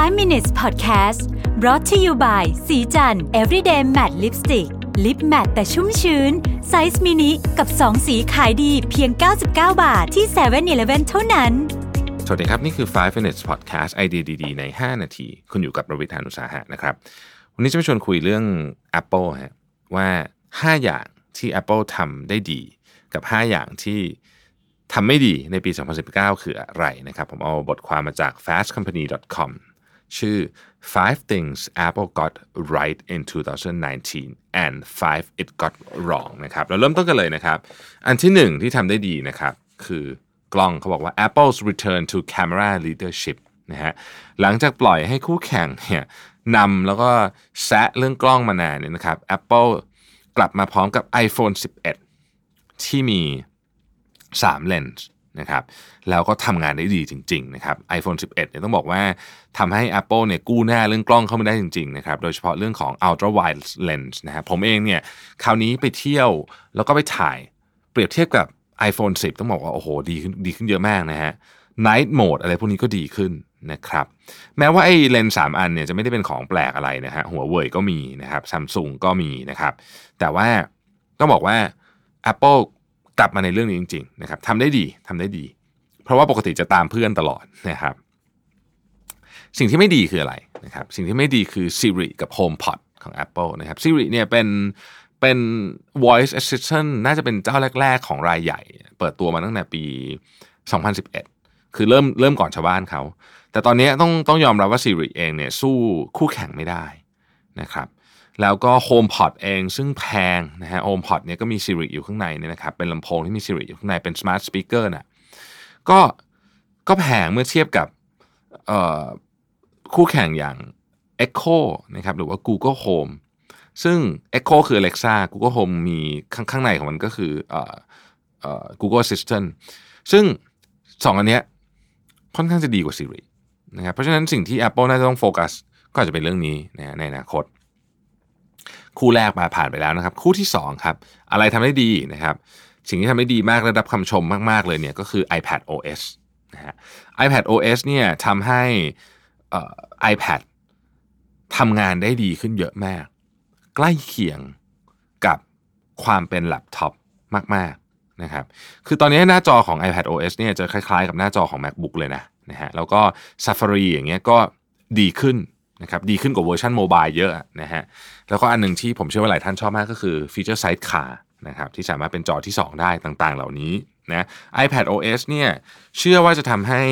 5 minutes podcast brought to you by ศรีจันทร์ everyday matte lipstick lip matte แต่ชุ่มชื้น ไซส์มินิกับ 2 สีขายดีเพียง 99 บาทที่7 e เ e ่ e อเท่านั้น สวัสดีครับ นี่คือ 5 minutes podcast ไอเดียดีๆ ใน 5 นาที คุณอยู่กับรวิศ หาญอุตสาหะนะครับ วันนี้จะมาชวนคุยเรื่อง Apple ฮะว่า 5 อย่างที่ Apple ทำได้ดี กับ 5 อย่างที่ทำไม่ดีในปี 2019 คืออะไรนะครับ ผมเอาบทความมาจาก fastcompany.com ชื่อ five things Apple got right in 2019 and five it got wrong นะครับเราเริ่มต้นกันเลยนะครับ อันที่หนึ่งที่ทำได้ดีนะครับ คือกล้องเขาบอกว่า Apple's return to camera leadership นะฮะหลังจากปล่อยให้คู่แข่งเนี่ยนำแล้วก็แซะเรื่องกล้องมานานเนี่ยนะครับ Apple กลับมาพร้อมกับ iPhone 11 ที่มี 3 เลนส์ นะครับแล้วก็ทำงานได้ดีจริงๆนะครับ iPhone 11เนี่ยต้องบอกว่าทำให้ Apple เนี่ยกู้หน้าเรื่องกล้องเข้ามาได้จริงๆนะครับโดยเฉพาะเรื่องของ ultra wide lens นะฮะผมเองเนี่ยคราวนี้ไปเที่ยวแล้วก็ไปถ่ายเปรียบเทียบกับ iPhone 10 ต้องบอกว่า โอ้โหดีขึ้นดีขึ้นเยอะมากนะฮะ Night Mode อะไรพวกนี้ก็ดีขึ้นนะครับแม้ว่าไอ้เลนส์สามอันเนี่ยจะไม่ได้เป็นของแปลกอะไรนะฮะหัวเว่ยก็มีนะครับซัมซุงก็มีนะครับแต่ว่าต้องบอกว่า Apple กลับมาในเรื่องนี้จริงๆนะครับทำได้ดีทำได้ดี เพราะว่าปกติจะตามเพื่อนตลอดนะครับ สิ่งที่ไม่ดีคืออะไรนะครับ สิ่งที่ไม่ดีคือ Siri กับ HomePod ของ Apple นะครับ Siri เนี่ยเป็นเป็น voice assistant น่าจะเป็นเจ้าแรก ๆ ของรายใหญ่ เปิดตัวมาตั้งแต่ปี 2011 คือเริ่มเริ่มก่อนชาวบ้านเขา แต่ตอนนี้ต้องต้องยอมรับว่า Siri เองเนี่ยสู้คู่แข่งไม่ได้นะครับ แล้วก็ HomePod เองซึ่งแพงนะฮะ HomePod เนี่ยก็มี Siri อยู่ข้างในเนี่ยนะครับเป็นลำโพงที่มี Siri อยู่ข้างในเป็น Smart Speaker นะก็ก็แพงเมื่อเทียบกับคู่แข่งอย่าง Echo นะครับหรือว่า Google Home ซึ่ง Echo คือ Alexa Google Home มีข้างข้างในของมันก็คือ Google Assistant ซึ่งสองอันเนี้ยค่อนข้างจะดีกว่า Siri นะครับเพราะฉะนั้นสิ่งที่ Apple น่าจะต้องโฟกัสก็อาจจะเป็นเรื่องนี้นะในอนาคต คู่แรกมาผ่านไปแล้วนะครับ คู่ที่2ครับอะไรทำได้ดีนะครับ สิ่งที่ทำได้ดีมากและรับคำชมมากๆเลยเนี่ยก็คือ iPad OS นะฮะ iPad OS เนี่ยทำให้ iPad ทำงานได้ดีขึ้นเยอะมาก ใกล้เคียงกับความเป็นแล็ปท็อปมากๆนะครับ คือตอนนี้หน้าจอของ iPad OS เนี่ยจะคล้ายๆ กับหน้าจอของ MacBook เลยนะนะฮะแล้วก็ Safari อย่างเงี้ยก็ดีขึ้น นะครับดีขึ้นกว่าเวอร์ชัน mobile เยอะนะฮะแล้วก็อันหนึ่งที่ผมเชื่อว่าหลายท่านชอบมากก็คือฟีเจอร์ Sidecar นะครับที่สามารถเป็นจอที่ 2 ได้ต่างๆ เหล่านี้นะ iPad OS เนี่ยเชื่อว่าจะทำให้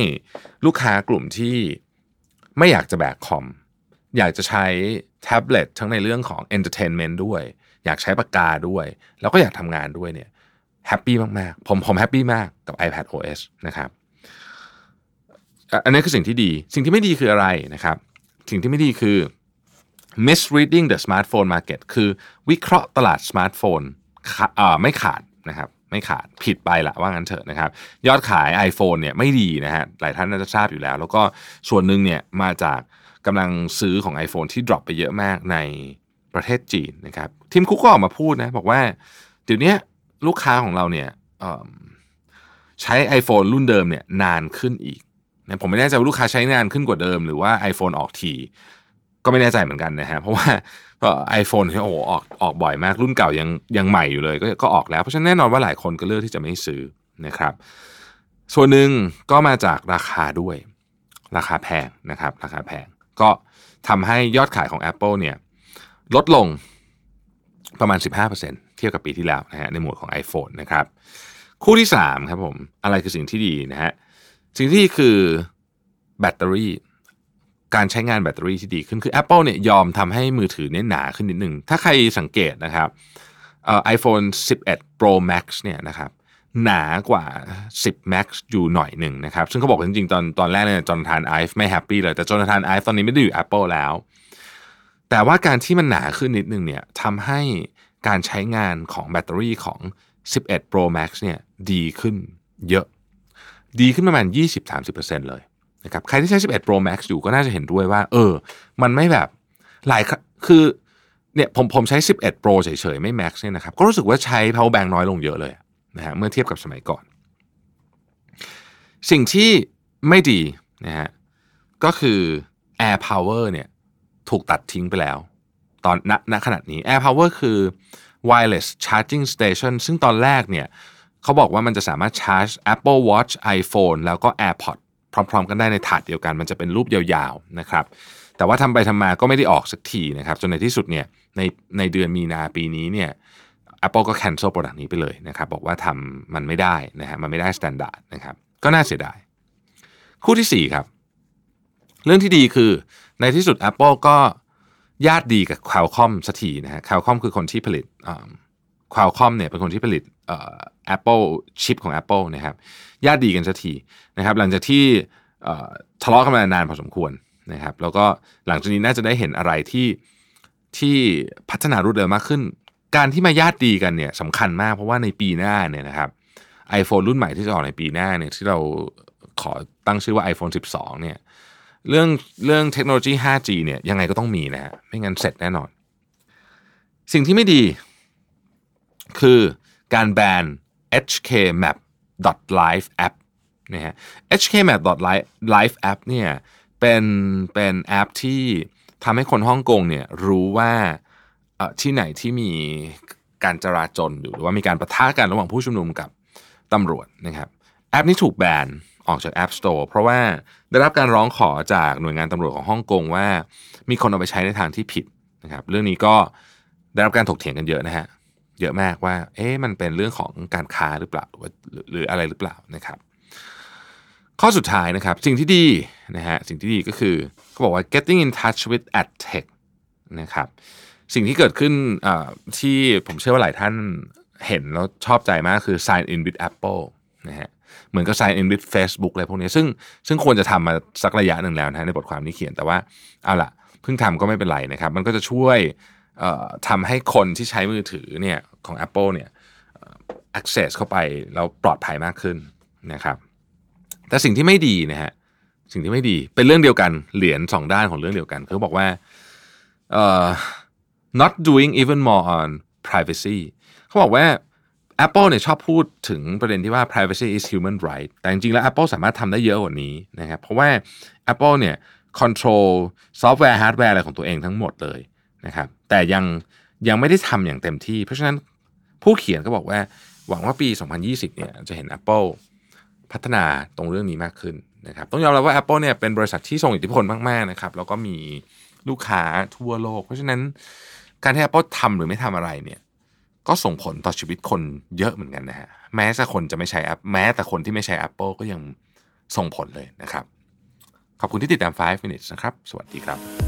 ลูกค้ากลุ่มที่ไม่อยากจะแบกคอม อยากจะใช้แท็บเล็ตทั้งในเรื่องของ Entertainment ด้วย อยากใช้ปากกาด้วย แล้วก็อยากทำงานด้วยเนี่ย happy มากๆ ผมผม happy มากกับ iPad OS นะครับอันนี้คือสิ่งที่ดี สิ่งที่ไม่ดีคืออะไรนะครับ สิ่งที่ไม่ดีคือ misreading the smartphone market คือวิเคราะห์ตลาดสมาร์ทโฟนไม่ขาดนะครับไม่ขาดผิดไปละว่างั้นเถอะนะครับ ยอดขาย iPhone เนี่ยไม่ดีนะฮะหลายท่านน่าจะทราบอยู่แล้ว แล้วก็ส่วนหนึ่งเนี่ยมาจากกำลังซื้อของ iPhone ที่ drop ไปเยอะมากในประเทศจีนนะครับทีมคุกก็ออกมาพูดนะบอกว่าเดี๋ยวนี้ลูกค้าของเราเนี่ยใช้ iPhone รุ่นเดิมเนี่ยนานขึ้นอีก นะผมไม่แน่ใจว่าลูกค้าใช้นานขึ้นกว่าเดิม หรือว่า iPhone ออกที ก็ไม่แน่ใจเหมือนกันนะฮะเพราะว่าก็ไอโฟนที่โอ้ออกออกบ่อยมาก รุ่นเก่ายังยังใหม่อยู่เลยก็ก็ออกแล้ว เพราะฉะนั้นแน่นอนว่าหลายคนก็เลือกที่จะไม่ซื้อนะครับ ส่วนหนึ่งก็มาจากราคาด้วย ราคาแพงนะครับ ราคาแพง ก็ทำให้ยอดขายของ Apple เนี่ยลดลงประมาณ 15%เทียบกับปีที่แล้วนะฮะในหมวดของ iPhone นะครับ คู่ที่ 3 ครับผม อะไรคือสิ่งที่ดีนะฮะ สิ่งที่คือแบตเตอรี่ การใช้งานแบตเตอรี่ที่ดีขึ้นคือ Apple เนี่ยยอมทำให้มือถือเนี่ยหนาขึ้นนิดนึงถ้าใครสังเกตนะครับไอโฟน11 Pro Max เนี่ยนะครับหนากว่า 10 Max อยู่หน่อยหนึ่งนะครับ ซึ่งเขาบอกจริงๆ ตอนตอนแรกเนี่ยจอนาธานไอฟ์ไม่แฮปปี้เลย แต่จอนาธานไอฟ์ตอนนี้ไม่ได้อยู่ Apple แล้ว แต่ว่าการที่มันหนาขึ้นนิดนึงเนี่ยทำให้การใช้งานของแบตเตอรี่ของ 11 Pro Max เนี่ยดีขึ้นเยอะ ดีขึ้นประมาณ 20-30%เลยนะครับใครที่ใช้ 11 Pro Max อยู่ก็น่าจะเห็นด้วยว่า เออ มันไม่แบบหลายคือเนี่ยผมผมใช้ 11 Pro เฉยๆ ไม่ Max เนี่ยนะครับ ก็รู้สึกว่าใช้ power bank น้อยลงเยอะเลยนะฮะเมื่อเทียบกับสมัยก่อน สิ่งที่ไม่ดีนะฮะก็คือ Air Power เนี่ยถูกตัดทิ้งไปแล้ว ตอนณณขณะนี้ Air Power คือ wireless charging station ซึ่งตอนแรกเนี่ย เขาบอกว่ามันจะสามารถชาร์จ Apple Watch iPhone แล้วก็ AirPod พร้อม ๆ กันได้ในถาดเดียวกัน มันจะเป็นรูปยาวๆนะครับ แต่ว่าทำไปทำมาก็ไม่ได้ออกสักทีนะครับ จนในที่สุดเนี่ยในในเดือนมีนาปีนี้เนี่ย Apple ก็ cancel product นี้ไปเลยนะครับ บอกว่าทำมันไม่ได้นะฮะมันไม่ได้ standard นะครับ ก็น่าเสียดาย คู่ที่ 4 ครับ เรื่องที่ดีคือในที่สุด Apple ก็ญาติดีกับ Qualcomm สักทีนะฮะ Qualcomm คือคนที่ผลิต Qualcomm เนี่ยเป็นคนที่ผลิต Apple ชิปของ Apple นะครับญาติดีกันสักทีนะครับ หลังจากที่ทะเลาะกันมานานพอสมควรนะครับ แล้วก็หลังจากนี้น่าจะได้เห็นอะไรที่ที่พัฒนารวดเร็วมากขึ้น การที่มาญาติดีกันเนี่ยสำคัญมากเพราะว่าในปีหน้าเนี่ยนะครับ iPhone รุ่นใหม่ที่จะออกในปีหน้าเนี่ยที่เราขอตั้งชื่อว่า iPhone 12 เนี่ยเรื่องเรื่องเทคโนโลยี 5G เนี่ยยังไงก็ต้องมีนะฮะไม่งั้นเสร็จแน่นอน สิ่งที่ไม่ดี คือการแบน hkmap.live app นะฮะ hkmap.live app เนี่ยเป็นเป็นแอปที่ทำให้คนฮ่องกงเนี่ยรู้ว่าที่ไหนที่มีการจราจรหรือว่ามีการประทะกันระหว่างผู้ชุมนุมกับตำรวจนะครับแอปนี้ถูกแบนออกจาก App Store เพราะว่าได้รับการร้องขอจากหน่วยงานตำรวจของฮ่องกงว่า มีคนเอาไปใช้ในทางที่ผิดนะครับเรื่องนี้ก็ได้รับการถกเถียงกันเยอะนะฮะ เยอะมากว่า เอ๊ะมันเป็นเรื่องของการค้าหรือเปล่าหรือหรืออะไรหรือเปล่านะครับ ข้อสุดท้ายนะครับ สิ่งที่ดีนะฮะสิ่งที่ดีก็คือเขาบอกว่า getting in touch with ad tech นะครับสิ่งที่เกิดขึ้นที่ผมเชื่อว่าหลายท่านเห็นแล้วชอบใจมากคือ sign in with Apple นะฮะเหมือนกับ sign in with Facebook อะไรพวกนี้ซึ่งซึ่งควรจะทำมาสักระยะหนึ่งแล้วนะในบทความนี้เขียนแต่ว่าเอาล่ะเพิ่งทำก็ไม่เป็นไรนะครับ มันก็จะช่วย ทำให้คนที่ใช้มือถือเนี่ยของ Apple เนี่ย access เข้าไปแล้วปลอดภัยมากขึ้นนะครับ แต่สิ่งที่ไม่ดีนะฮะสิ่งที่ไม่ดีเป็นเรื่องเดียวกันเหรียญสองด้านของเรื่องเดียวกันเขาบอกว่า not doing even more on privacy เขาบอกว่า Apple เนี่ยชอบพูดถึงประเด็นที่ว่า privacy is human right แต่จริงๆแล้ว Apple สามารถทำได้เยอะกว่านี้นะครับ เพราะว่า Apple เนี่ย control ซอฟต์แวร์ฮาร์ดแวร์อะไรของตัวเองทั้งหมดเลยนะครับ แต่ยังยังไม่ได้ทำอย่างเต็มที่ เพราะฉะนั้นผู้เขียนก็บอกว่า หวังว่าปี 2020 เนี่ยจะเห็น Apple พัฒนาตรงเรื่องนี้มากขึ้นนะครับต้องยอมรับว่า Apple เนี่ยเป็นบริษัทที่ทรงอิทธิพลมากๆนะครับแล้วก็มีลูกค้าทั่วโลก เพราะฉะนั้นการที่ Apple ทำหรือไม่ทำอะไรเนี่ยก็ส่งผลต่อชีวิตคนเยอะเหมือนกันนะฮะแม้แต่คนจะไม่ใช้แอปแม้แต่คนที่ไม่ใช้ Apple ก็ยังส่งผลเลยนะครับ ขอบคุณที่ติดตาม 5 minutes นะครับ สวัสดีครับ